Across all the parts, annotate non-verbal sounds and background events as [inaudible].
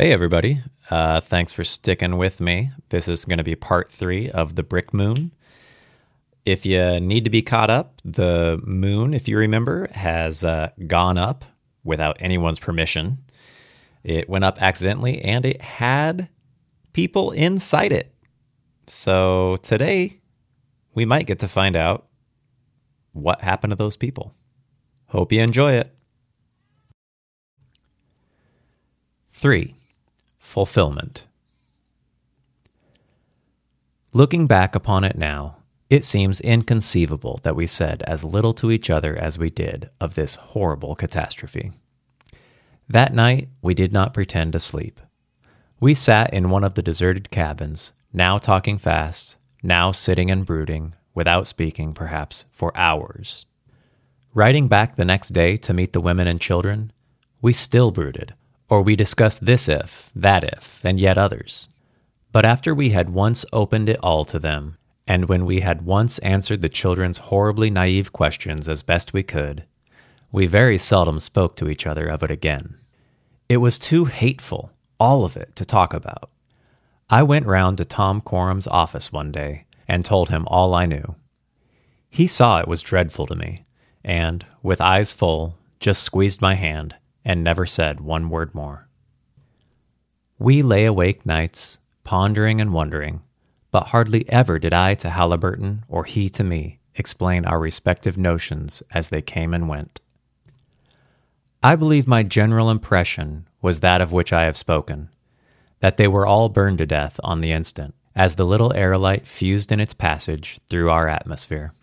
Hey, everybody. Uh, thanks for sticking with me. This is going to be part three of The Brick Moon. If you need to be caught up, the moon, if you remember, has uh, gone up without anyone's permission. It went up accidentally and it had people inside it. So today, we might get to find out what happened to those people. Hope you enjoy it. Three fulfillment. Looking back upon it now, it seems inconceivable that we said as little to each other as we did of this horrible catastrophe. That night, we did not pretend to sleep. We sat in one of the deserted cabins, now talking fast, now sitting and brooding, without speaking, perhaps, for hours. Riding back the next day to meet the women and children, we still brooded, or we discussed this if, that if, and yet others. But after we had once opened it all to them, and when we had once answered the children's horribly naive questions as best we could, we very seldom spoke to each other of it again. It was too hateful, all of it, to talk about. I went round to Tom Coram's office one day and told him all I knew. He saw it was dreadful to me, and, with eyes full, just squeezed my hand and never said one word more. We lay awake nights, pondering and wondering, but hardly ever did I to Haliburton or he to me explain our respective notions as they came and went. I believe my general impression was that of which I have spoken, that they were all burned to death on the instant, as the little aerolite fused in its passage through our atmosphere.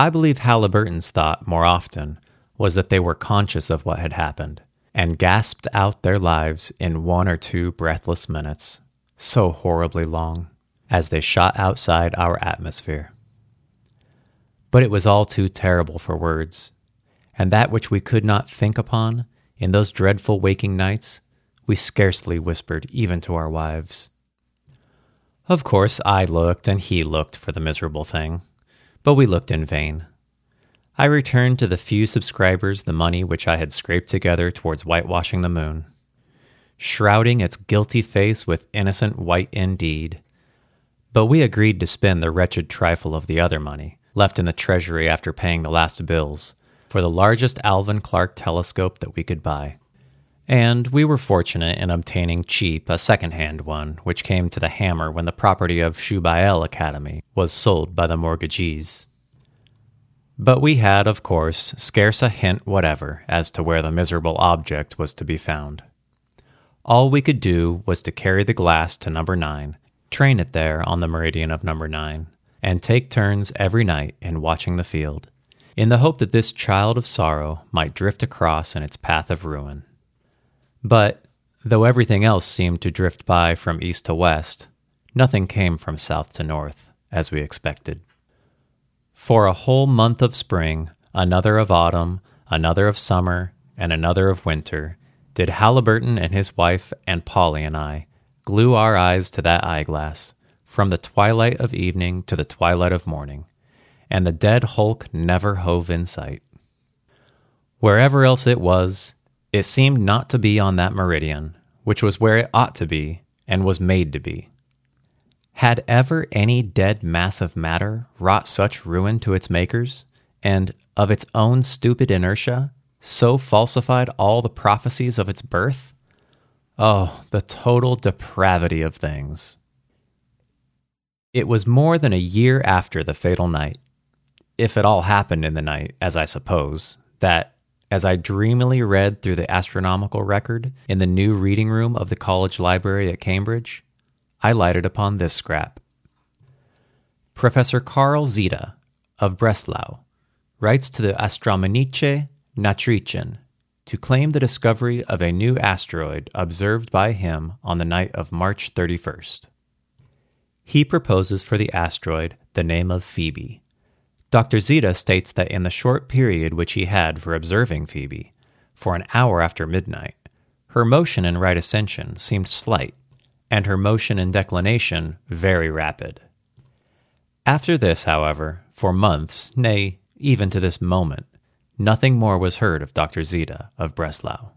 I believe Haliburton's thought more often was that they were conscious of what had happened and gasped out their lives in one or two breathless minutes, so horribly long, as they shot outside our atmosphere. But it was all too terrible for words, and that which we could not think upon in those dreadful waking nights, we scarcely whispered even to our wives. Of course, I looked and he looked for the miserable thing, but we looked in vain. I returned to the few subscribers the money which I had scraped together towards whitewashing the moon, shrouding its guilty face with innocent white indeed. But we agreed to spend the wretched trifle of the other money, left in the treasury after paying the last bills, for the largest Alvan Clark telescope that we could buy. And we were fortunate in obtaining cheap a second-hand one, which came to the hammer when the property of Shubael Academy was sold by the mortgagees. But we had, of course, scarce a hint whatever as to where the miserable object was to be found. All we could do was to carry the glass to number nine, train it there on the meridian of number nine, and take turns every night in watching the field, in the hope that this child of sorrow might drift across in its path of ruin. But, though everything else seemed to drift by from east to west, nothing came from south to north, as we expected. For a whole month of spring, another of autumn, another of summer, and another of winter, did Haliburton and his wife and Polly and I glue our eyes to that eyeglass from the twilight of evening to the twilight of morning, and the dead hulk never hove in sight. Wherever else it was, it seemed not to be on that meridian, which was where it ought to be and was made to be. Had ever any dead mass of matter wrought such ruin to its makers, and, of its own stupid inertia, so falsified all the prophecies of its birth? Oh, the total depravity of things. It was more than a year after the fatal night, if it all happened in the night, as I suppose, that, as I dreamily read through the astronomical record in the new reading room of the college library at Cambridge, I lighted upon this scrap. Professor Karl Zita of Breslau writes to the Astronomische Nachrichten to claim the discovery of a new asteroid observed by him on the night of March 31st. He proposes for the asteroid the name of Phoebe. Dr. Zita states that in the short period which he had for observing Phoebe, for an hour after midnight, her motion in right ascension seemed slight and her motion and declination very rapid. After this, however, for months, nay, even to this moment, nothing more was heard of Dr. Zita of Breslau.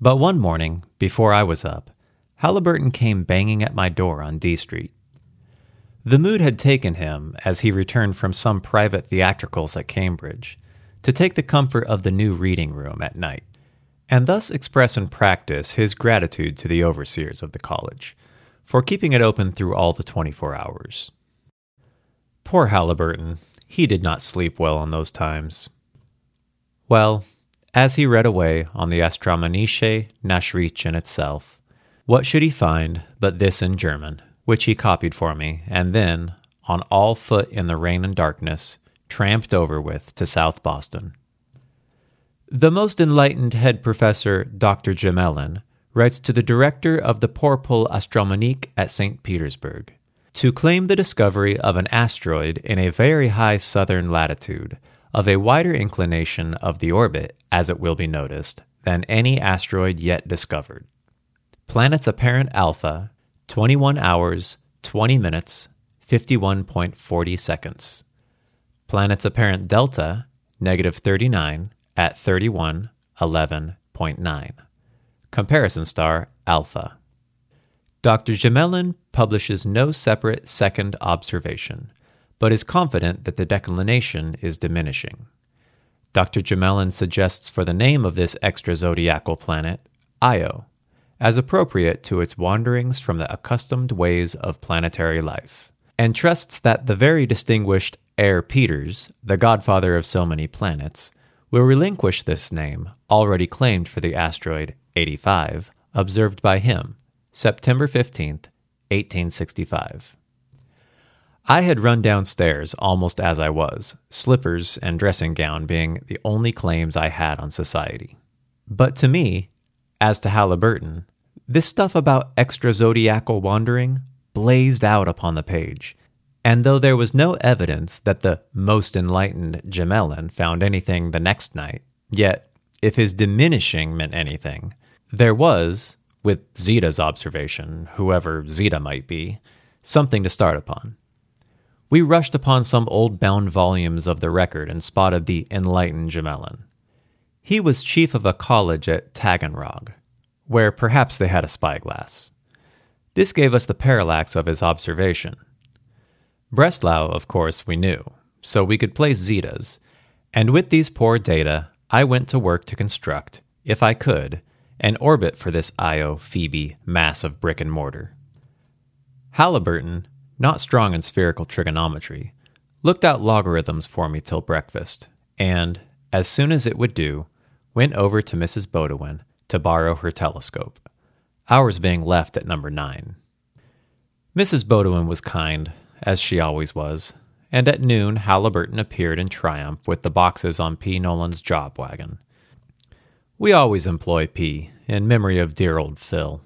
But one morning, before I was up, Haliburton came banging at my door on D Street. The mood had taken him as he returned from some private theatricals at Cambridge to take the comfort of the new reading room at night, and thus express in practice his gratitude to the overseers of the college for keeping it open through all the 24 hours. Poor Haliburton, he did not sleep well on those times. Well, as he read away on the Astronomische Nachrichten itself, what should he find but this in German? which he copied for me, and then, on all foot in the rain and darkness, tramped over with to South Boston. The most enlightened head professor, Dr. Gmelin, writes to the director of the Pôle Astronomique at St. Petersburg to claim the discovery of an asteroid in a very high southern latitude, of a wider inclination of the orbit, as it will be noticed, than any asteroid yet discovered. Planets apparent alpha 21 hours, 20 minutes, 51.40 seconds. Planet's apparent delta, negative 39 at 31, 11.9. Comparison star alpha. Dr. Gmelin publishes no separate second observation, but is confident that the declination is diminishing. Dr. Gmelin suggests for the name of this extra zodiacal planet Io, as appropriate to its wanderings from the accustomed ways of planetary life, and trusts that the very distinguished Herr Peters, the godfather of so many planets, will relinquish this name, already claimed for the asteroid 85, observed by him, September 15th, 1865. I had run downstairs almost as I was, slippers and dressing gown being the only claims I had on society. But to me, as to Haliburton, this stuff about extra zodiacal wandering blazed out upon the page, and though there was no evidence that the most enlightened Gmelin found anything the next night, yet, if his diminishing meant anything, there was, with Zita's observation, whoever Zita might be, something to start upon. We rushed upon some old bound volumes of the record and spotted the enlightened Gmelin. He was chief of a college at Taganrog, where perhaps they had a spyglass. This gave us the parallax of his observation. Breslau, of course, we knew, so we could place Zita's, and with these poor data, I went to work to construct, if I could, an orbit for this Io Phoebe mass of brick and mortar. Haliburton, not strong in spherical trigonometry, looked out logarithms for me till breakfast, and, as soon as it would do, went over to Mrs. Bodewin to borrow her telescope, ours being left at number nine. Mrs. Bodewin was kind, as she always was, and at noon Haliburton appeared in triumph with the boxes on P. Nolan's job wagon. We always employ P in memory of dear old Phil.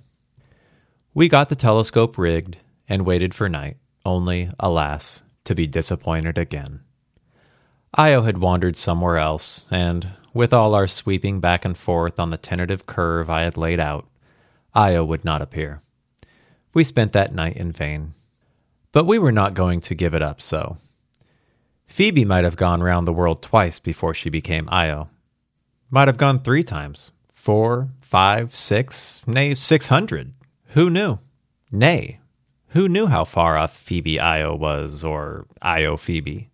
We got the telescope rigged and waited for night, only, alas, to be disappointed again. Io had wandered somewhere else, and with all our sweeping back and forth on the tentative curve I had laid out, Io would not appear. We spent that night in vain. But we were not going to give it up so. Phoebe might have gone round the world twice before she became Io. Might have gone three times, four, five, six, nay, six hundred. Who knew? Nay, who knew how far off Phoebe Io was, or Io Phoebe?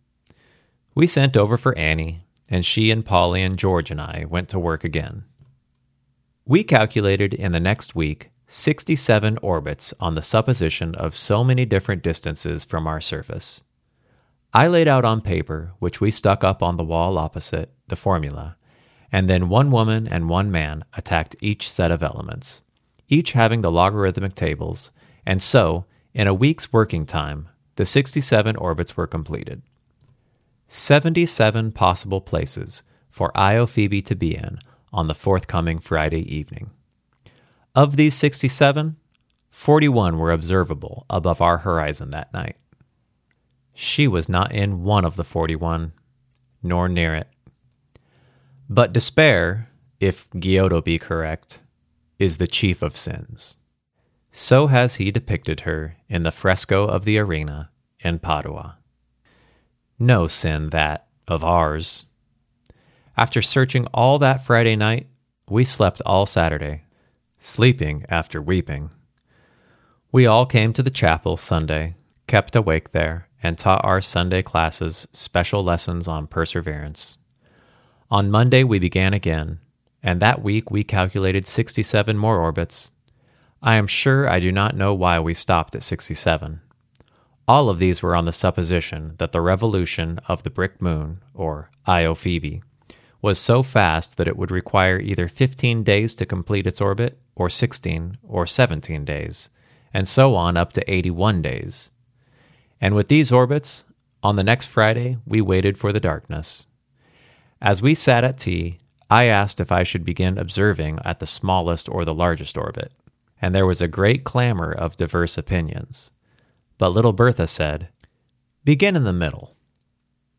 We sent over for Annie, and she and Polly and George and I went to work again. We calculated in the next week 67 orbits on the supposition of so many different distances from our surface. I laid out on paper, which we stuck up on the wall opposite, the formula, and then one woman and one man attacked each set of elements, each having the logarithmic tables, and so, in a week's working time, the 67 orbits were completed. 77 possible places for Io Phoebe to be in on the forthcoming Friday evening. Of these 67, 41 were observable above our horizon that night. She was not in one of the 41, nor near it. But despair, if Giotto be correct, is the chief of sins. So has he depicted her in the fresco of the arena in Padua no sin that of ours. After searching all that Friday night, we slept all Saturday, sleeping after weeping. We all came to the chapel Sunday, kept awake there, and taught our Sunday classes special lessons on perseverance. On Monday, we began again, and that week we calculated 67 more orbits. I am sure I do not know why we stopped at 67. All of these were on the supposition that the revolution of the brick moon, or Io Phoebe, was so fast that it would require either 15 days to complete its orbit, or 16, or 17 days, and so on up to 81 days. And with these orbits, on the next Friday, we waited for the darkness. As we sat at tea, I asked if I should begin observing at the smallest or the largest orbit, and there was a great clamor of diverse opinions. But little Bertha said, Begin in the middle.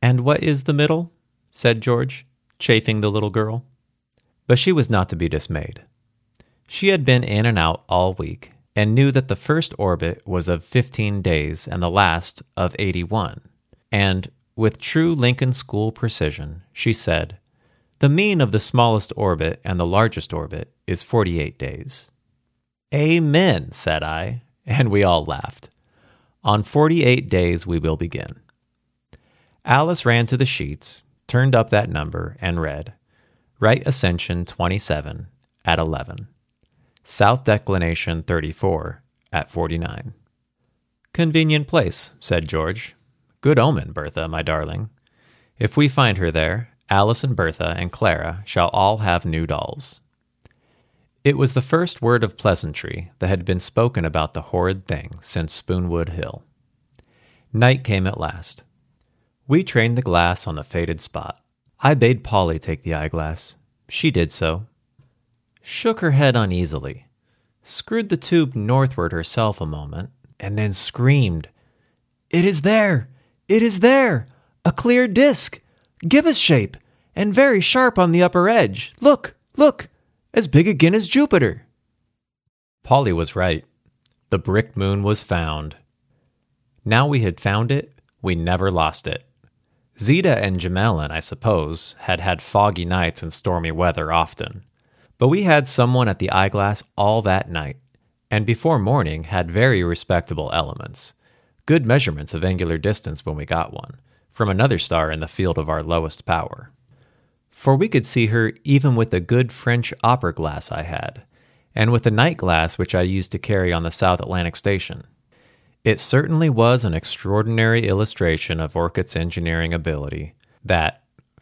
And what is the middle? said George chafing the little girl. But she was not to be dismayed. She had been in and out all week and knew that the first orbit was of 15 days and the last of 81. And, with true Lincoln School precision, she said, The mean of the smallest orbit and the largest orbit is 48 days. Amen, said I, and we all laughed. On 48 days we will begin. Alice ran to the sheets, turned up that number, and read Right Ascension 27 at 11, South Declination 34 at 49. Convenient place, said George. Good omen, Bertha, my darling. If we find her there, Alice and Bertha and Clara shall all have new dolls. It was the first word of pleasantry that had been spoken about the horrid thing since Spoonwood Hill. Night came at last. We trained the glass on the faded spot. I bade Polly take the eyeglass. She did so. Shook her head uneasily, screwed the tube northward herself a moment, and then screamed, It is there! It is there! A clear disk! Gibbous shape! And very sharp on the upper edge! Look! Look! As big again as Jupiter! Polly was right. The brick moon was found. Now we had found it, we never lost it. Zita and Gmelin, I suppose, had had foggy nights and stormy weather often. But we had someone at the eyeglass all that night, and before morning had very respectable elements. Good measurements of angular distance when we got one, from another star in the field of our lowest power. For we could see her even with the good French opera glass I had, and with the night glass which I used to carry on the South Atlantic Station. It certainly was an extraordinary illustration of Orcutt's engineering ability that,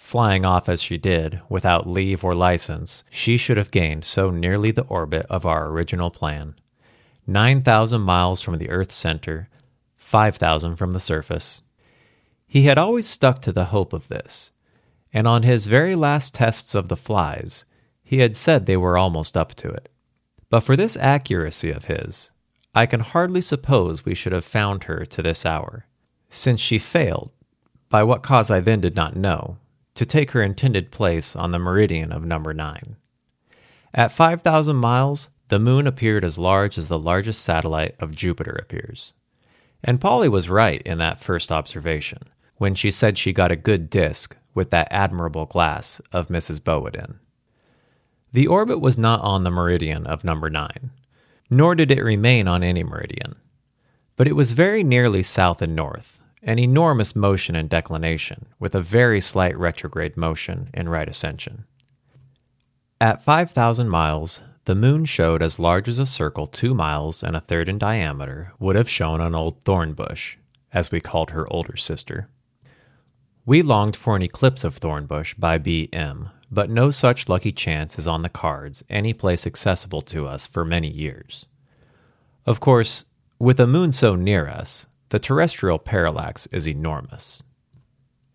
flying off as she did, without leave or license, she should have gained so nearly the orbit of our original plan 9,000 miles from the Earth's center, 5,000 from the surface. He had always stuck to the hope of this, and on his very last tests of the flies, he had said they were almost up to it. But for this accuracy of his, I can hardly suppose we should have found her to this hour, since she failed, by what cause I then did not know, to take her intended place on the meridian of number nine. At 5,000 miles, the moon appeared as large as the largest satellite of Jupiter appears. And Polly was right in that first observation, when she said she got a good disk with that admirable glass of Mrs. Bodewin. The orbit was not on the meridian of number nine, nor did it remain on any meridian. But it was very nearly south and north, an enormous motion in declination, with a very slight retrograde motion in right ascension. At 5,000 miles, the moon showed as large as a circle two miles and a third in diameter would have shown on old Thornbush, as we called her older sister. We longed for an eclipse of Thornbush by B.M., but no such lucky chance is on the cards any place accessible to us for many years. Of course, with a moon so near us, the terrestrial parallax is enormous.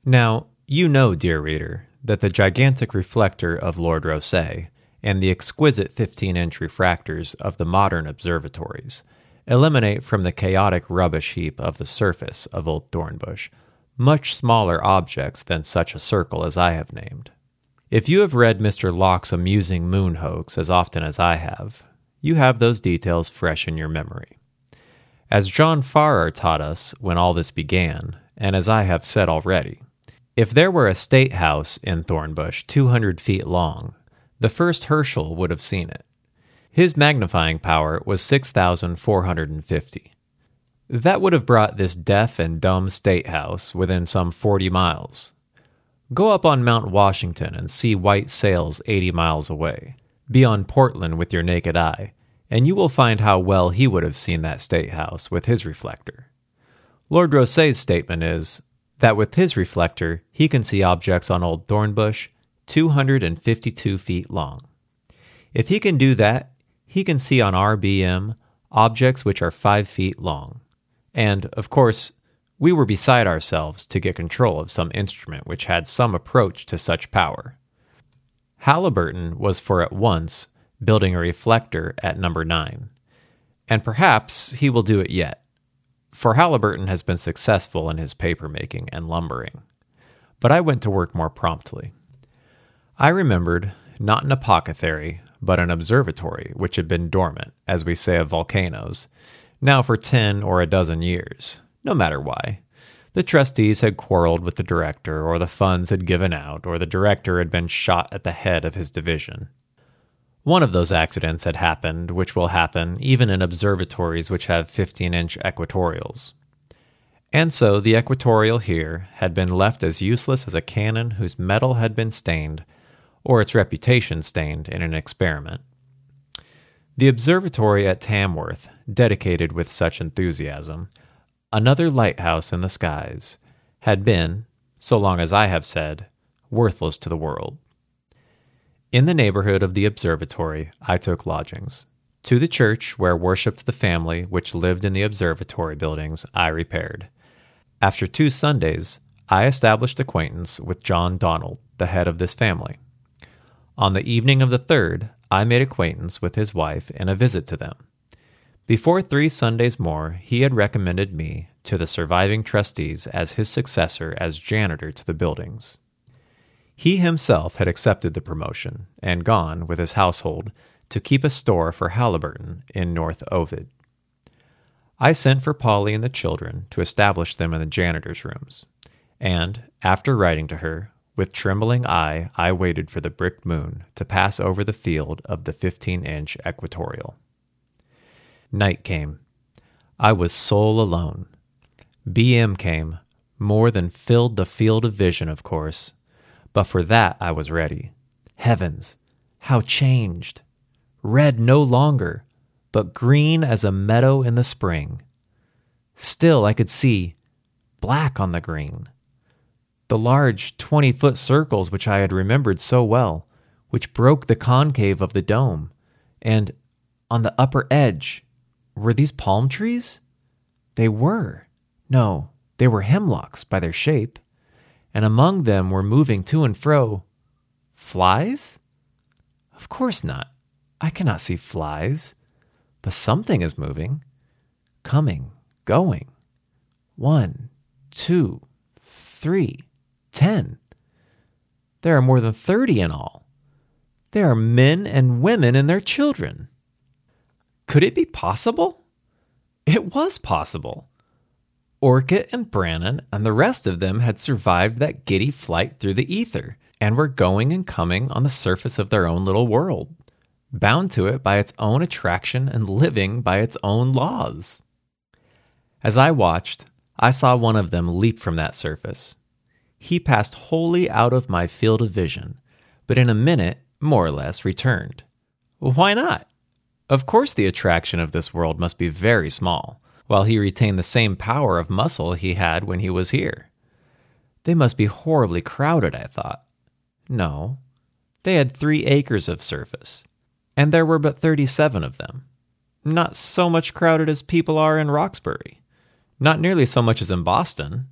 Now, you know, dear reader, that the gigantic reflector of Lord Rosse and the exquisite 15 inch refractors of the modern observatories eliminate from the chaotic rubbish heap of the surface of Old Thornbush much smaller objects than such a circle as I have named. If you have read Mr. Locke's amusing moon hoax as often as I have, you have those details fresh in your memory. As John Farrar taught us when all this began, and as I have said already, if there were a state house in Thornbush 200 feet long, the first Herschel would have seen it. His magnifying power was 6,450. That would have brought this deaf and dumb state house within some 40 miles. Go up on Mount Washington and see white sails 80 miles away. Be on Portland with your naked eye, and you will find how well he would have seen that state house with his reflector. Lord Rosse's statement is that with his reflector, he can see objects on Old Thornbush 252 feet long. If he can do that, he can see on RBM objects which are 5 feet long. And, of course, we were beside ourselves to get control of some instrument which had some approach to such power. Haliburton was for at once building a reflector at number 9, and perhaps he will do it yet, for Haliburton has been successful in his paper making and lumbering. But I went to work more promptly. I remembered not an apothecary, but an observatory which had been dormant, as we say of volcanoes, now for ten or a dozen years, no matter why. The trustees had quarreled with the director, or the funds had given out, or the director had been shot at the head of his division. One of those accidents had happened, which will happen even in observatories which have 15 inch equatorials. And so the equatorial here had been left as useless as a cannon whose metal had been stained, or its reputation stained, in an experiment. The observatory at Tamworth, dedicated with such enthusiasm, another lighthouse in the skies, had been, so long as I have said, worthless to the world. In the neighborhood of the observatory, I took lodgings. To the church where worshipped the family which lived in the observatory buildings, I repaired. After two Sundays, I established acquaintance with John Donald, the head of this family. On the evening of the third, I made acquaintance with his wife in a visit to them. Before three Sundays more, he had recommended me to the surviving trustees as his successor as janitor to the buildings. He himself had accepted the promotion and gone, with his household, to keep a store for Haliburton in North Ovid. I sent for Polly and the children to establish them in the janitor's rooms, and, after writing to her, with trembling eye I waited for the brick moon to pass over the field of the 15 inch equatorial. Night came. I was sole alone. BM came, more than filled the field of vision, of course, but for that I was ready. Heavens, how changed! Red no longer, but green as a meadow in the spring. Still I could see black on the green. The large twenty foot circles which I had remembered so well, which broke the concave of the dome, and on the upper edge, were these palm trees? They were. No, they were hemlocks by their shape and among them were moving to and fro flies? Of course not. I cannot see flies, but something is moving, coming, going. One, two, three, ten. There are more than thirty in all. There are men and women and their children. Could it be possible? It was possible. Orcutt and Brannan and the rest of them had survived that giddy flight through the ether and were going and coming on the surface of their own little world, bound to it by its own attraction and living by its own laws. As I watched, I saw one of them leap from that surface. He passed wholly out of my field of vision, but in a minute, more or less, returned. Why not? Of course, the attraction of this world must be very small while he retained the same power of muscle he had when he was here. They must be horribly crowded, I thought. No, they had three acres of surface, and there were but 37 of them. Not so much crowded as people are in Roxbury, not nearly so much as in Boston.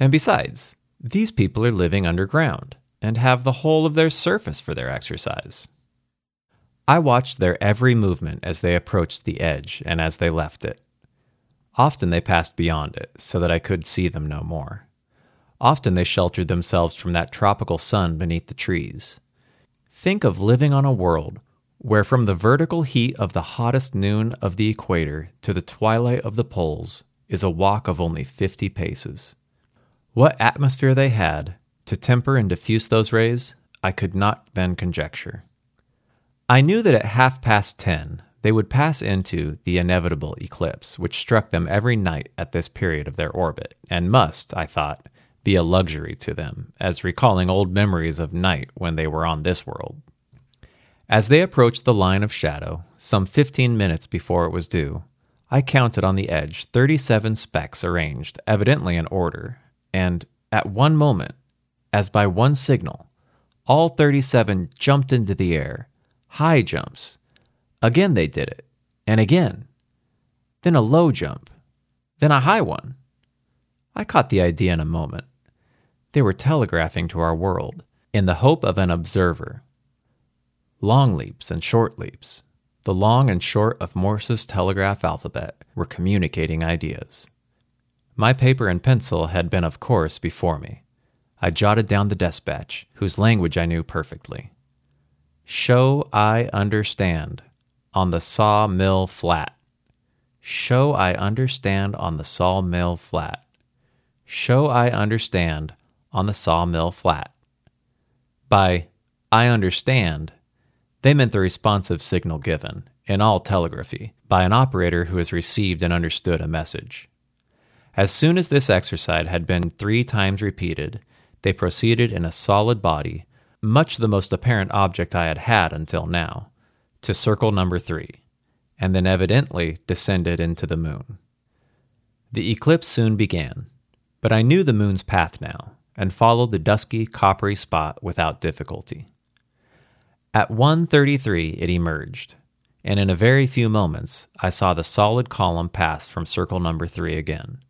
And besides, these people are living underground and have the whole of their surface for their exercise. I watched their every movement as they approached the edge and as they left it. Often they passed beyond it, so that I could see them no more. Often they sheltered themselves from that tropical sun beneath the trees. Think of living on a world where, from the vertical heat of the hottest noon of the equator to the twilight of the poles, is a walk of only fifty paces. What atmosphere they had to temper and diffuse those rays, I could not then conjecture. I knew that at half past ten they would pass into the inevitable eclipse, which struck them every night at this period of their orbit, and must, I thought, be a luxury to them, as recalling old memories of night when they were on this world. As they approached the line of shadow, some fifteen minutes before it was due, I counted on the edge 37 specks arranged, evidently in order, and at one moment, as by one signal, all 37 jumped into the air, high jumps. Again they did it, and again. Then a low jump, then a high one. I caught the idea in a moment. They were telegraphing to our world in the hope of an observer. Long leaps and short leaps, the long and short of Morse's telegraph alphabet were communicating ideas. My paper and pencil had been, of course, before me. I jotted down the despatch, whose language I knew perfectly. Show I understand on the sawmill flat. Show I understand on the sawmill flat. Show I understand on the sawmill flat. By I understand, they meant the responsive signal given, in all telegraphy, by an operator who has received and understood a message. As soon as this exercise had been three times repeated, they proceeded in a solid body, much the most apparent object I had had until now, to circle number three, and then evidently descended into the moon. The eclipse soon began, but I knew the moon's path now, and followed the dusky, coppery spot without difficulty. At 1:33 it emerged, and in a very few moments I saw the solid column pass from circle number 3 again,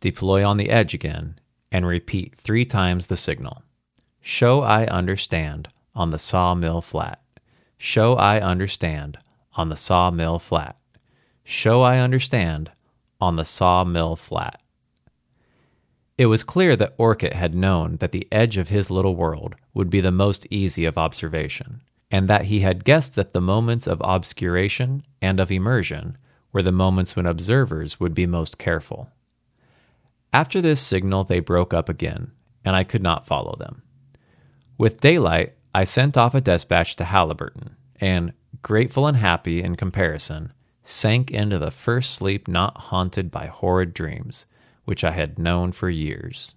deploy on the edge again, and repeat 3 times the signal. Show I understand on the sawmill flat. Show I understand on the sawmill flat. Show I understand on the sawmill flat. It was clear that Orcutt had known that the edge of his little world would be the most easy of observation, and that he had guessed that the moments of obscuration and of immersion were the moments when observers would be most careful. After this signal, they broke up again, and I could not follow them. With daylight, I sent off a despatch to Haliburton, and, grateful and happy in comparison, sank into the first sleep not haunted by horrid dreams, which I had known for years.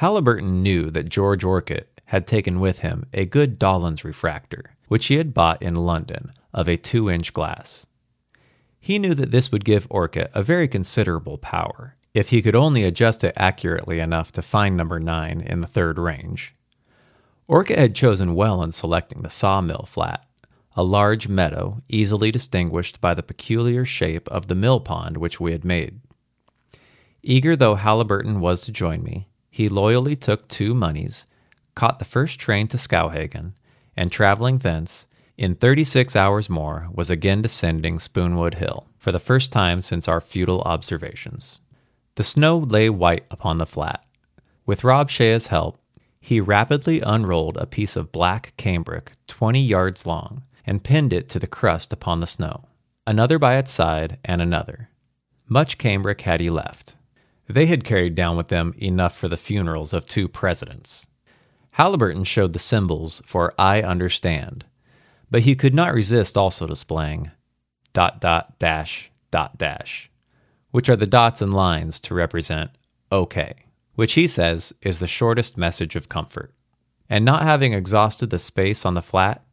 Haliburton knew that George Orcutt had taken with him a good Dollond's refractor, which he had bought in London of a two inch glass. He knew that this would give Orcutt a very considerable power, if he could only adjust it accurately enough to find number 9 in the third range. Orcutt had chosen well in selecting the sawmill flat, a large meadow easily distinguished by the peculiar shape of the mill pond which we had made. Eager though Haliburton was to join me, he loyally took two moneys caught the first train to Skowhegan, and traveling thence, in 36 hours more, was again descending Spoonwood Hill, for the first time since our futile observations. The snow lay white upon the flat. With Rob Shea's help, he rapidly unrolled a piece of black cambric 20 yards long and pinned it to the crust upon the snow, another by its side, and another. Much cambric had he left. They had carried down with them enough for the funerals of two presidents. Haliburton showed the symbols for I understand, but he could not resist also displaying dot dot dash dot dash, which are the dots and lines to represent OK, which he says is the shortest message of comfort. And not having exhausted the space on the flat,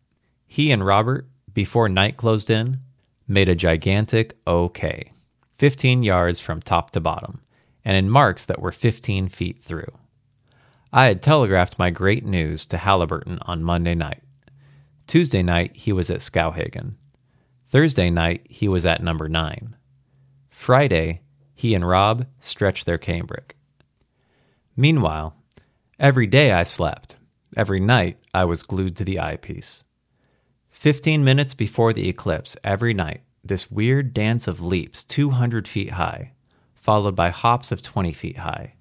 he and Robert, before night closed in, made a gigantic OK, 15 yards from top to bottom, and in marks that were 15 feet through. I had telegraphed my great news to Haliburton on Monday night. Tuesday night, he was at Skowhegan. Thursday night, he was at number nine. Friday, he and Rob stretched their cambric. Meanwhile, every day I slept. Every night I was glued to the eyepiece. Fifteen minutes before the eclipse, every night, this weird dance of leaps 200 feet high, followed by hops of 20 feet high,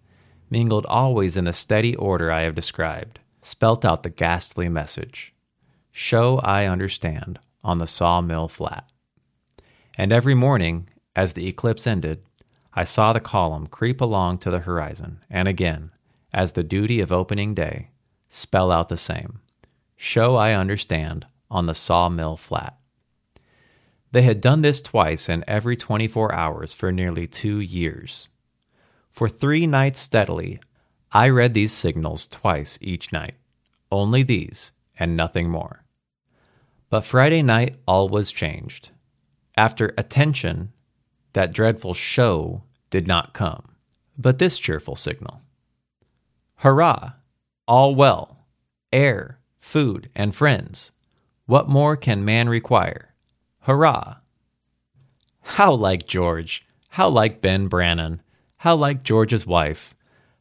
mingled always in the steady order I have described, spelt out the ghastly message Show I understand on the sawmill flat. And every morning, as the eclipse ended, I saw the column creep along to the horizon, and again, as the duty of opening day, spell out the same Show I understand on the sawmill flat. They had done this twice in every 24 hours for nearly two years. For three nights steadily, I read these signals twice each night, only these and nothing more. But Friday night, all was changed. After attention, that dreadful show did not come, but this cheerful signal Hurrah! All well, air, food, and friends. What more can man require? Hurrah! How like George! How like Ben Brannan! How like George's wife!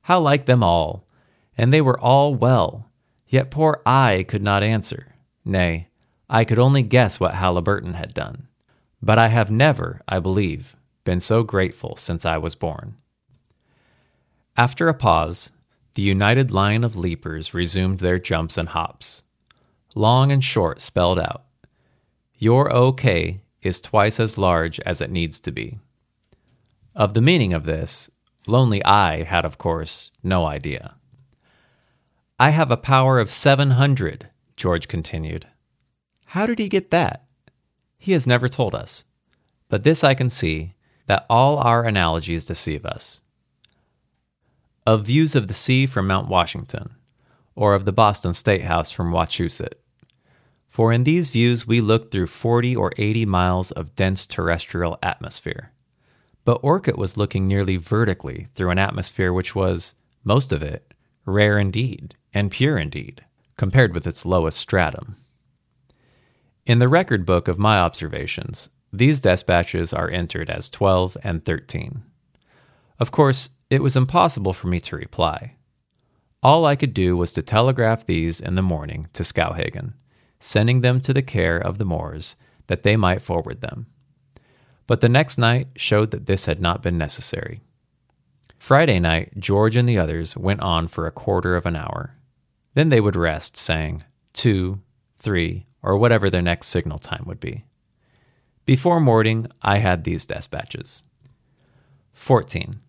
How like them all! And they were all well, yet poor I could not answer. Nay, I could only guess what Haliburton had done. But I have never, I believe, been so grateful since I was born. After a pause, the united line of leapers resumed their jumps and hops. Long and short spelled out. Your OK is twice as large as it needs to be. Of the meaning of this, Lonely I had, of course, no idea. I have a power of 700, George continued. How did he get that? He has never told us. But this I can see that all our analogies deceive us of views of the sea from Mount Washington, or of the Boston State House from Wachusett. For in these views we looked through 40 or 80 miles of dense terrestrial atmosphere. But Orcutt was looking nearly vertically through an atmosphere which was, most of it, rare indeed, and pure indeed, compared with its lowest stratum. In the record book of my observations, these despatches are entered as 12 and 13. Of course, it was impossible for me to reply. All I could do was to telegraph these in the morning to Skowhegan, sending them to the care of the Moors that they might forward them. But the next night showed that this had not been necessary. Friday night, George and the others went on for a quarter of an hour. Then they would rest, saying two, three, or whatever their next signal time would be. Before morning, I had these despatches 14.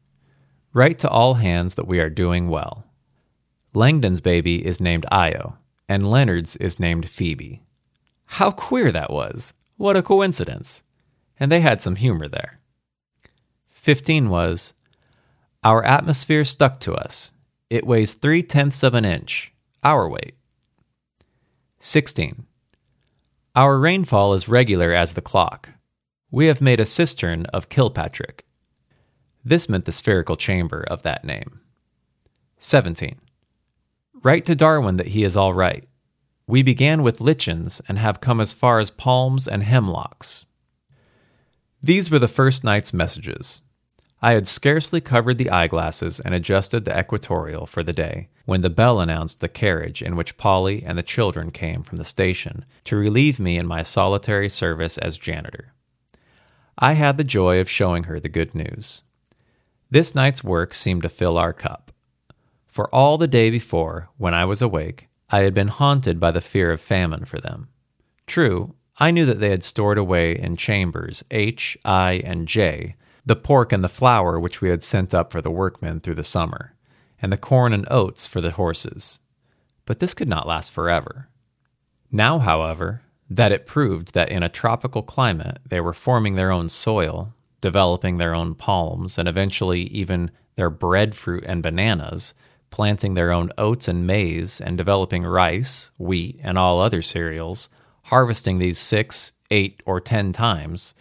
Write to all hands that we are doing well. Langdon's baby is named Io, and Leonard's is named Phoebe. How queer that was! What a coincidence! And they had some humor there. 15 was Our atmosphere stuck to us. It weighs three tenths of an inch, our weight. 16. Our rainfall is regular as the clock. We have made a cistern of Kilpatrick. This meant the spherical chamber of that name. 17. Write to Darwin that he is all right. We began with lichens and have come as far as palms and hemlocks. These were the first night's messages. I had scarcely covered the eyeglasses and adjusted the equatorial for the day when the bell announced the carriage in which Polly and the children came from the station to relieve me in my solitary service as janitor. I had the joy of showing her the good news. This night's work seemed to fill our cup. For all the day before, when I was awake, I had been haunted by the fear of famine for them. True, I knew that they had stored away in chambers H, I, and J the pork and the flour which we had sent up for the workmen through the summer, and the corn and oats for the horses. But this could not last forever. Now, however, that it proved that in a tropical climate they were forming their own soil, developing their own palms, and eventually even their breadfruit and bananas, planting their own oats and maize, and developing rice, wheat, and all other cereals, harvesting these six, eight, or ten times.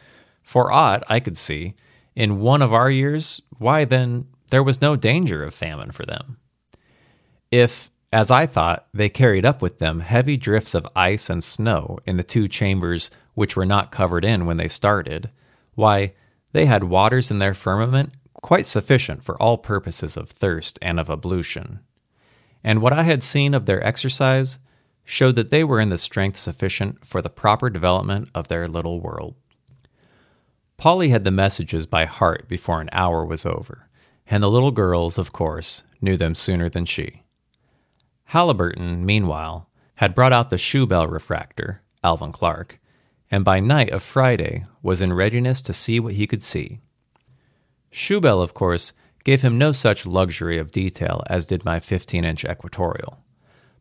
For aught I could see, in one of our years, why then there was no danger of famine for them. If, as I thought, they carried up with them heavy drifts of ice and snow in the two chambers which were not covered in when they started, why, they had waters in their firmament quite sufficient for all purposes of thirst and of ablution. And what I had seen of their exercise showed that they were in the strength sufficient for the proper development of their little world. Polly had the messages by heart before an hour was over, and the little girls, of course, knew them sooner than she. Haliburton, meanwhile, had brought out the Shubael refractor, Alvan Clark, and by night of Friday was in readiness to see what he could see. Shubael, of course, gave him no such luxury of detail as did my 15 inch equatorial,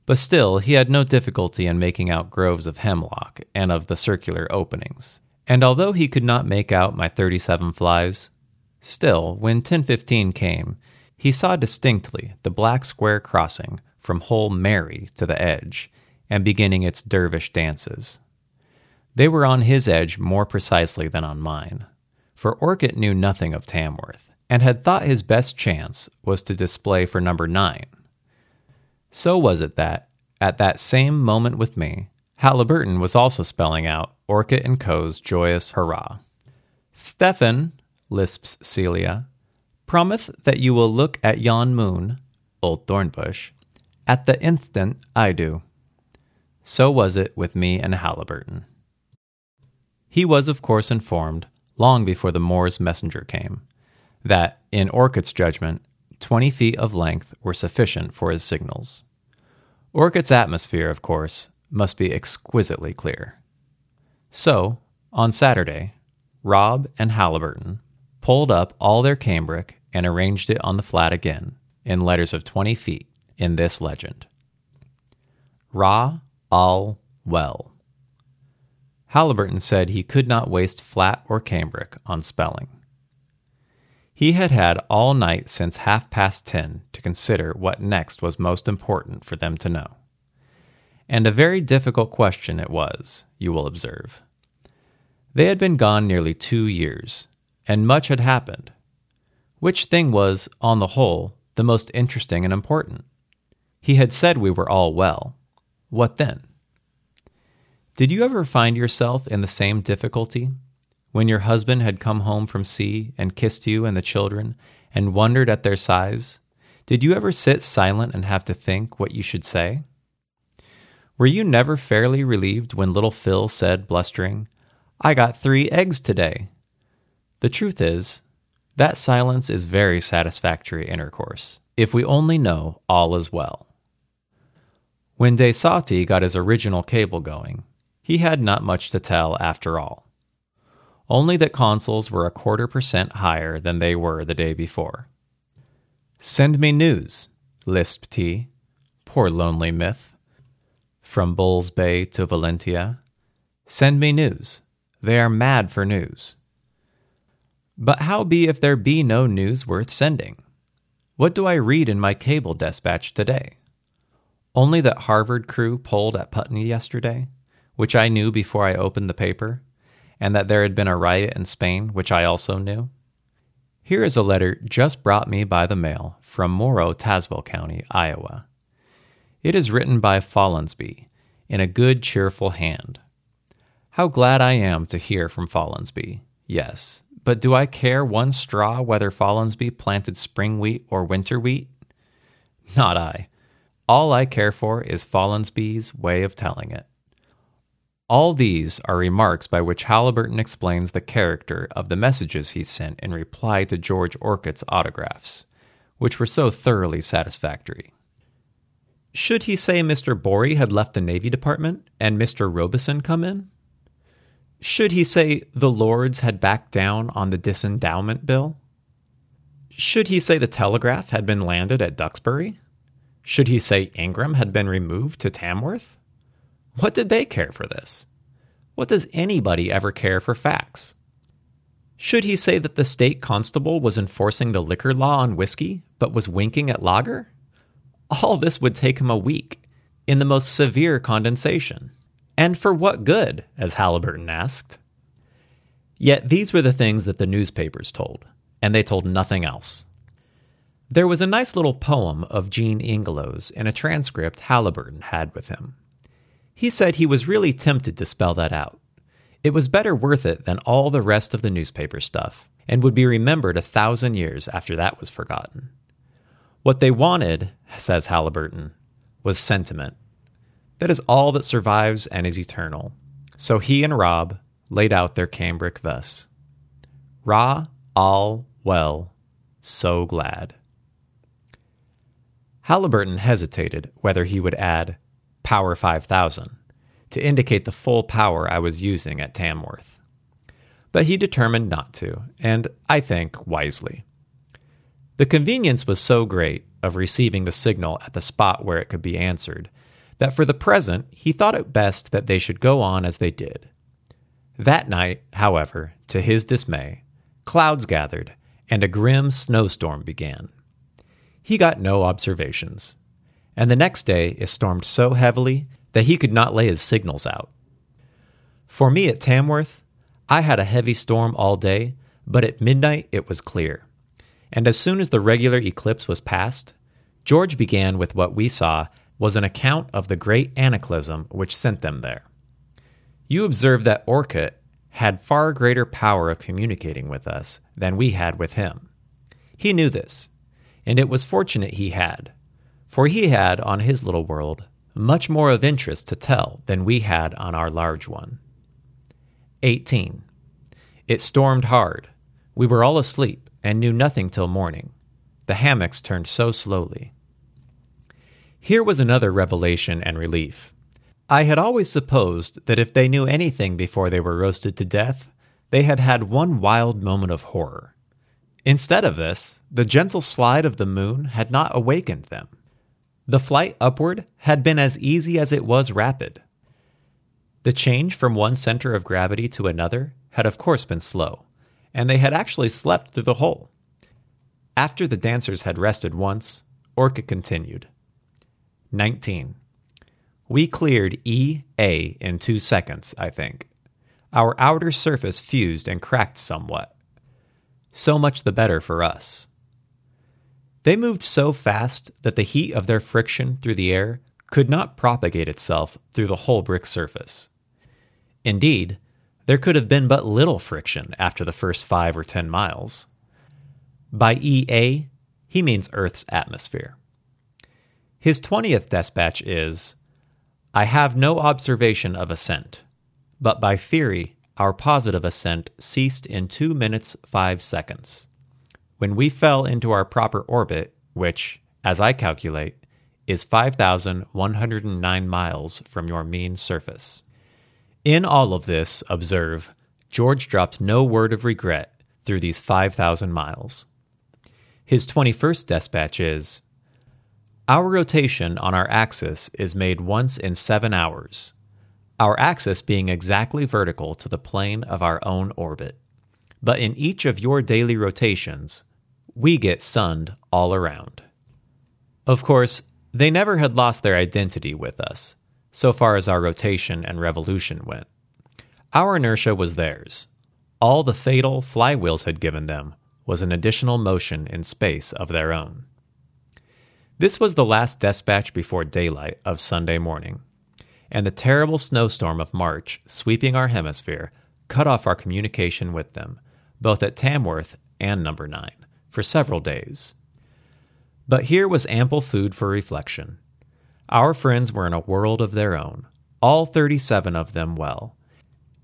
But still, he had no difficulty in making out groves of hemlock and of the circular openings. And although he could not make out my 37 flies, still, when 1015 came, he saw distinctly the black square crossing from Hole Mary to the edge and beginning its dervish dances. They were on his edge more precisely than on mine, for Orcutt knew nothing of Tamworth and had thought his best chance was to display for number nine so was it that, at that same moment with me, Haliburton was also spelling out Orcutt and Co.'s joyous hurrah. Stephen, lisps Celia, promise that you will look at yon moon, old thornbush, at the instant I do. So was it with me and Haliburton. He was, of course, informed, long before the Moor's messenger came, that, in Orcutt's judgment, twenty feet of length were sufficient for his signals. Orcutt's atmosphere, of course, must be exquisitely clear. So, on Saturday, Rob and Haliburton pulled up all their cambric and arranged it on the flat again, in letters of 20 feet, in this legend Ra al well. Haliburton said he could not waste flat or cambric on spelling. He had had all night since half past ten to consider what next was most important for them to know. And a very difficult question it was, you will observe. They had been gone nearly two years, and much had happened. Which thing was, on the whole, the most interesting and important? He had said we were all well. What then? Did you ever find yourself in the same difficulty when your husband had come home from sea and kissed you and the children and wondered at their size, did you ever sit silent and have to think what you should say? Were you never fairly relieved when little Phil said, blustering, I got three eggs today? The truth is, that silence is very satisfactory intercourse, if we only know all is well. When De Sauty got his original cable going, he had not much to tell after all only that consols were a quarter percent higher than they were the day before. Send me news, lisped he. Poor lonely myth. From Bull's Bay to Valentia. Send me news. They are mad for news. But how be if there be no news worth sending? What do I read in my cable despatch today? Only that Harvard crew pulled at Putney yesterday, which I knew before I opened the paper, and that there had been a riot in Spain, which I also knew? Here is a letter just brought me by the mail from Morrow, Tazewell County, Iowa. It is written by Follansby in a good, cheerful hand. How glad I am to hear from Follansby. Yes, but do I care one straw whether Follansby planted spring wheat or winter wheat? Not I. All I care for is Follansby's way of telling it. All these are remarks by which Haliburton explains the character of the messages he sent in reply to George Orcutt's autographs, which were so thoroughly satisfactory. Should he say Mr. Borie had left the Navy Department and Mr. Robeson come in? Should he say the Lords had backed down on the disendowment bill? Should he say the telegraph had been landed at Duxbury? Should he say Ingram had been removed to Tamworth? What did they care for this? What does anybody ever care for facts? Should he say that the state constable was enforcing the liquor law on whiskey, but was winking at lager? All this would take him a week, in the most severe condensation. And for what good, as Haliburton asked? Yet these were the things that the newspapers told, and they told nothing else. There was a nice little poem of Jean Ingelow's in a transcript Haliburton had with him. He said he was really tempted to spell that out. It was better worth it than all the rest of the newspaper stuff, and would be remembered a thousand years after that was forgotten. What they wanted, says Haliburton, was sentiment. That is all that survives and is eternal. So he and Rob laid out their cambric thus Ra, all well, so glad. Haliburton hesitated whether he would add Power 5000 to indicate the full power I was using at Tamworth. But he determined not to, and I think wisely. The convenience was so great of receiving the signal at the spot where it could be answered that for the present he thought it best that they should go on as they did. That night, however, to his dismay, clouds gathered and a grim snowstorm began. He got no observations, and the next day it stormed so heavily that he could not lay his signals out. For me at Tamworth, I had a heavy storm all day, but at midnight it was clear. And as soon as the regular eclipse was past, George began with what we saw was an account of the great anaclysm which sent them there. You observe that Orcutt had far greater power of communicating with us than we had with him. He knew this, and it was fortunate he had, for he had on his little world much more of interest to tell than we had on our large one. 18. It stormed hard. We were all asleep and knew nothing till morning. The hammocks turned so slowly. Here was another revelation and relief. I had always supposed that if they knew anything before they were roasted to death, they had had one wild moment of horror. Instead of this, the gentle slide of the moon had not awakened them. The flight upward had been as easy as it was rapid. The change from one center of gravity to another had, of course, been slow, and they had actually slept through the whole. After the dancers had rested once, Orcutt continued. 19. We cleared EA in two seconds, I think. Our outer surface fused and cracked somewhat. So much the better for us. They moved so fast that the heat of their friction through the air could not propagate itself through the whole brick surface. Indeed, there could have been but little friction after the first five or ten miles. By EA, he means Earth's atmosphere. His 20th dispatch is I have no observation of ascent, but by theory, our positive ascent ceased in 2 minutes 5 seconds. When we fell into our proper orbit, which, as I calculate, is 5,109 miles from your mean surface. In all of this, observe, George dropped no word of regret through these 5,000 miles. His 21st dispatch is our rotation on our axis is made once in seven hours, our axis being exactly vertical to the plane of our own orbit. But in each of your daily rotations, we get sunned all around. Of course, they never had lost their identity with us, so far as our rotation and revolution went. Our inertia was theirs. All the fatal flywheels had given them was an additional motion in space of their own. This was the last dispatch before daylight of Sunday morning, and the terrible snowstorm of March sweeping our hemisphere cut off our communication with them, both at Tamworth and Number 9, for several days. But here was ample food for reflection. Our friends were in a world of their own, all 37 of them well,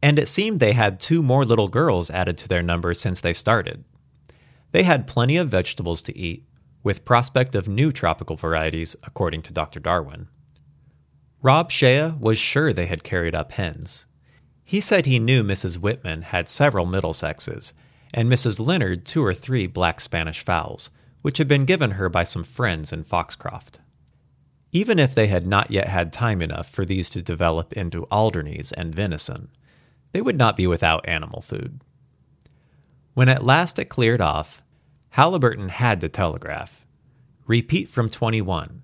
and it seemed they had two more little girls added to their number since they started. They had plenty of vegetables to eat, with prospect of new tropical varieties, according to Dr. Darwin. Rob Shea was sure they had carried up hens. He said he knew Mrs. Whitman had several Middlesexes, and Mrs. Leonard two or three black Spanish fowls, which had been given her by some friends in Foxcroft. Even if they had not yet had time enough for these to develop into Alderneys and venison, they would not be without animal food. When at last it cleared off, Halliburton had to telegraph. Repeat from 21.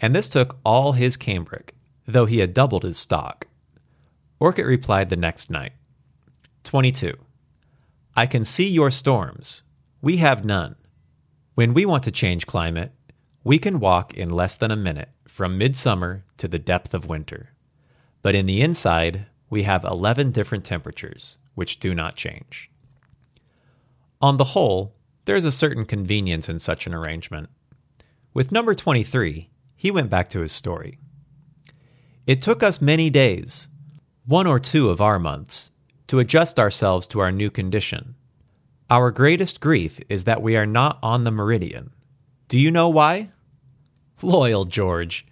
And this took all his cambric, though he had doubled his stock. Orcutt replied the next night 22. I can see your storms. We have none. When we want to change climate, we can walk in less than a minute from midsummer to the depth of winter. But in the inside, we have 11 different temperatures, which do not change. On the whole, there is a certain convenience in such an arrangement. With number 23, he went back to his story. It took us many days, one or two of our months, to adjust ourselves to our new condition. Our greatest grief is that we are not on the meridian. Do you know why? Loyal George!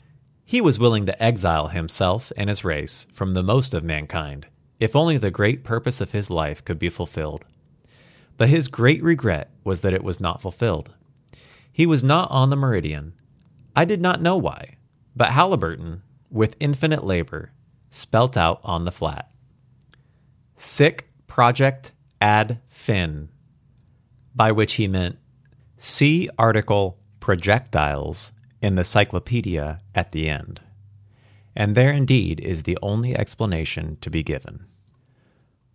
He was willing to exile himself and his race from the most of mankind, if only the great purpose of his life could be fulfilled. But his great regret was that it was not fulfilled. He was not on the meridian. I did not know why, but Haliburton, with infinite labor, spelt out on the flat. Sic project ad fin, by which he meant see article projectiles in the cyclopedia at the end. And there indeed is the only explanation to be given.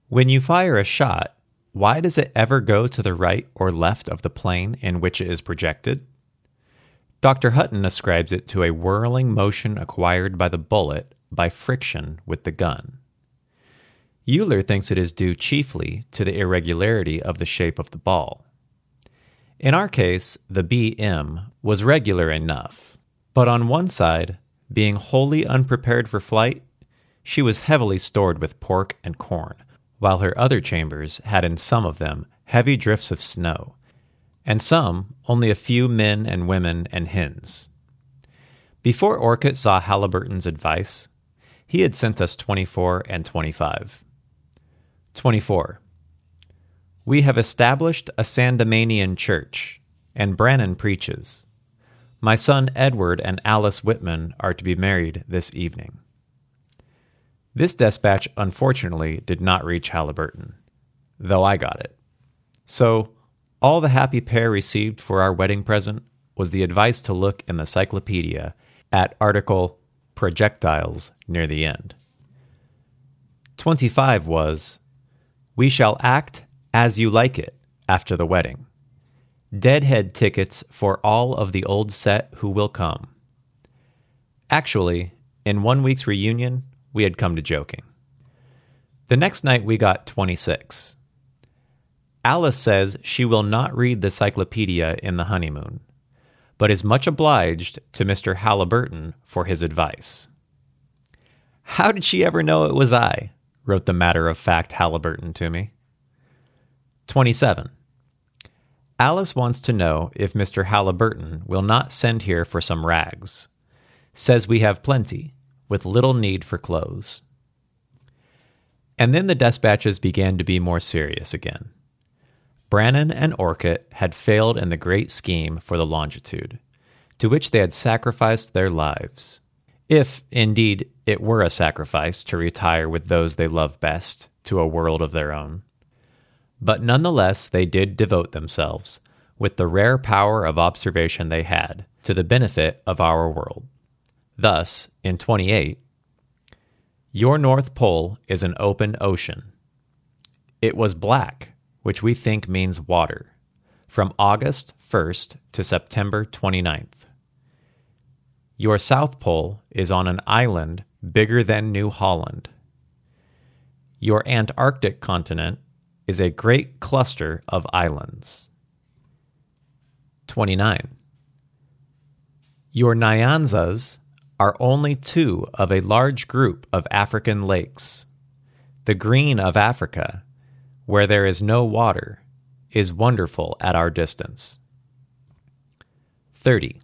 When you fire a shot, why does it ever go to the right or left of the plane in which it is projected? Dr. Hutton ascribes it to a whirling motion acquired by the bullet by friction with the gun. Euler thinks it is due chiefly to the irregularity of the shape of the ball. In our case, the BM was regular enough, but on one side, being wholly unprepared for flight, she was heavily stored with pork and corn, while her other chambers had in some of them heavy drifts of snow, and some only a few men and women and hens. Before Orcutt saw Haliburton's advice, he had sent us 24 and 25. 24. We have established a Sandemanian church, and Brannan preaches. My son Edward and Alice Whitman are to be married this evening. This despatch unfortunately did not reach Haliburton, though I got it. So, all the happy pair received for our wedding present was the advice to look in the cyclopedia at article projectiles near the end. 25 was, We shall act as you like it after the wedding. Deadhead tickets for all of the old set who will come. Actually, in one week's reunion, we had come to joking. The next night we got 26. Alice says she will not read the cyclopedia in the honeymoon, but is much obliged to Mr. Haliburton for his advice. How did she ever know it was I? wrote the matter of fact Haliburton to me. 27. Alice wants to know if Mr. Haliburton will not send here for some rags. Says we have plenty, with little need for clothes. And then the despatches began to be more serious again. Brannan and Orcutt had failed in the great scheme for the longitude, to which they had sacrificed their lives. If, indeed, it were a sacrifice to retire with those they love best to a world of their own. But nonetheless, they did devote themselves, with the rare power of observation they had, to the benefit of our world. Thus, in 28, your North Pole is an open ocean. It was black, which we think means water, from August 1st to September 29th. Your South Pole is on an island bigger than New Holland. Your Antarctic continent is a great cluster of islands. 29. Your Nyanzas are only two of a large group of African lakes. The green of Africa, where there is no water, is wonderful at our distance. 30.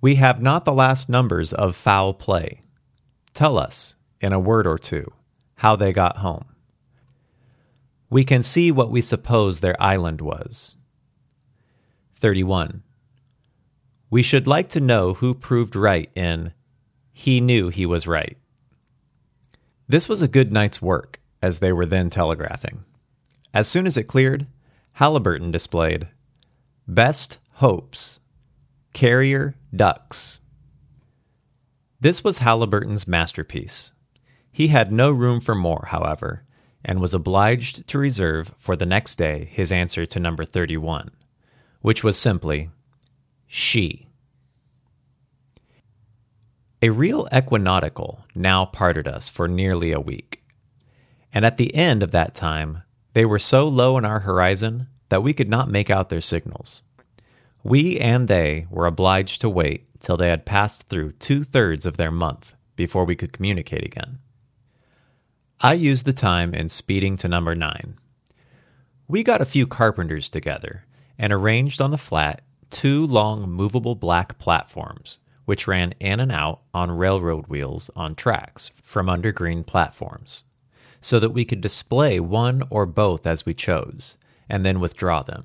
We have not the last numbers of foul play. Tell us, in a word or two, how they got home. We can see what we suppose their island was. 31. We should like to know who proved right in He Knew He Was Right. This was a good night's work, as they were then telegraphing. As soon as it cleared, Haliburton displayed Best Hopes, Carrier Ducks. This was Haliburton's masterpiece. He had no room for more, however, and was obliged to reserve for the next day his answer to number 31, which was simply she. A real equinoctial now parted us for nearly a week. And at the end of that time, they were so low in our horizon that we could not make out their signals. We and they were obliged to wait till they had passed through two thirds of their month before we could communicate again. I used the time in speeding to number nine. We got a few carpenters together and arranged on the flat two long movable black platforms, which ran in and out on railroad wheels on tracks from under green platforms, so that we could display one or both as we chose, and then withdraw them.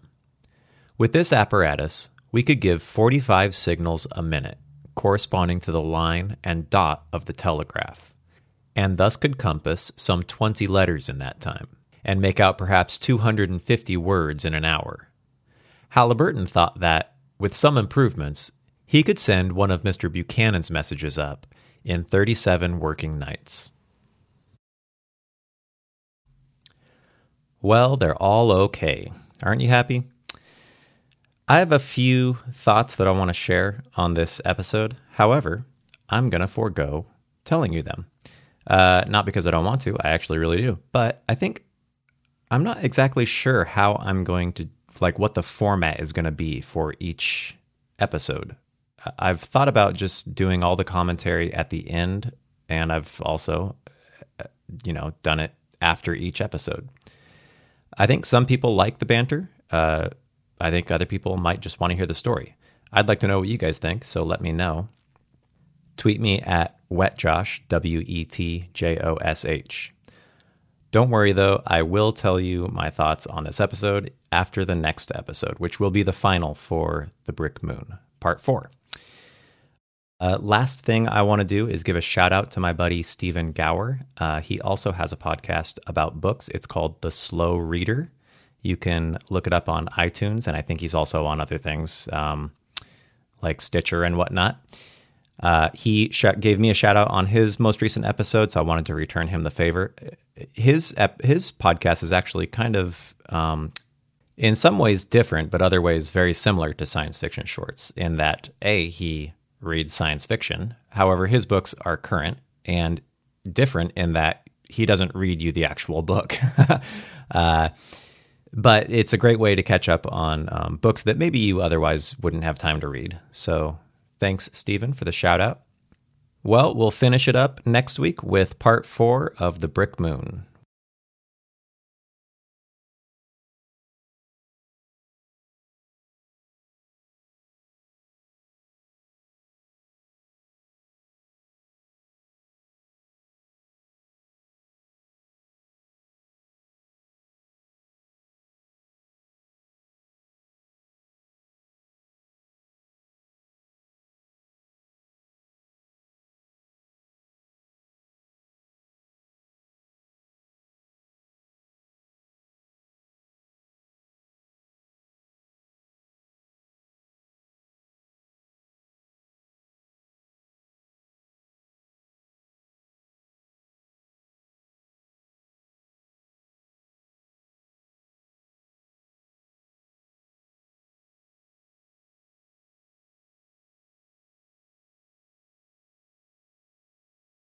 With this apparatus, we could give 45 signals a minute, corresponding to the line and dot of the telegraph, and thus could compass some 20 letters in that time, and make out perhaps 250 words in an hour. Haliburton thought that, with some improvements, he could send one of Mr. Buchanan's messages up in 37 working nights. Well, they're all okay. Aren't you happy? I have a few thoughts that I want to share on this episode. However, I'm going to forego telling you them. Uh, not because I don't want to, I actually really do. But I think I'm not exactly sure how I'm going to, like, what the format is going to be for each episode. I've thought about just doing all the commentary at the end, and I've also, uh, you know, done it after each episode. I think some people like the banter. Uh, I think other people might just want to hear the story. I'd like to know what you guys think, so let me know. Tweet me at wetjosh, W E T J O S H. Don't worry though, I will tell you my thoughts on this episode after the next episode, which will be the final for The Brick Moon, part four. Uh, last thing I want to do is give a shout out to my buddy Stephen Gower. Uh, he also has a podcast about books. It's called The Slow Reader. You can look it up on iTunes, and I think he's also on other things um, like Stitcher and whatnot. Uh, he sh- gave me a shout out on his most recent episode, so I wanted to return him the favor. His ep- his podcast is actually kind of, um, in some ways, different, but other ways very similar to science fiction shorts. In that, a he reads science fiction, however, his books are current and different in that he doesn't read you the actual book. [laughs] uh, but it's a great way to catch up on um, books that maybe you otherwise wouldn't have time to read. So thanks, Stephen, for the shout out. Well, we'll finish it up next week with part four of The Brick Moon.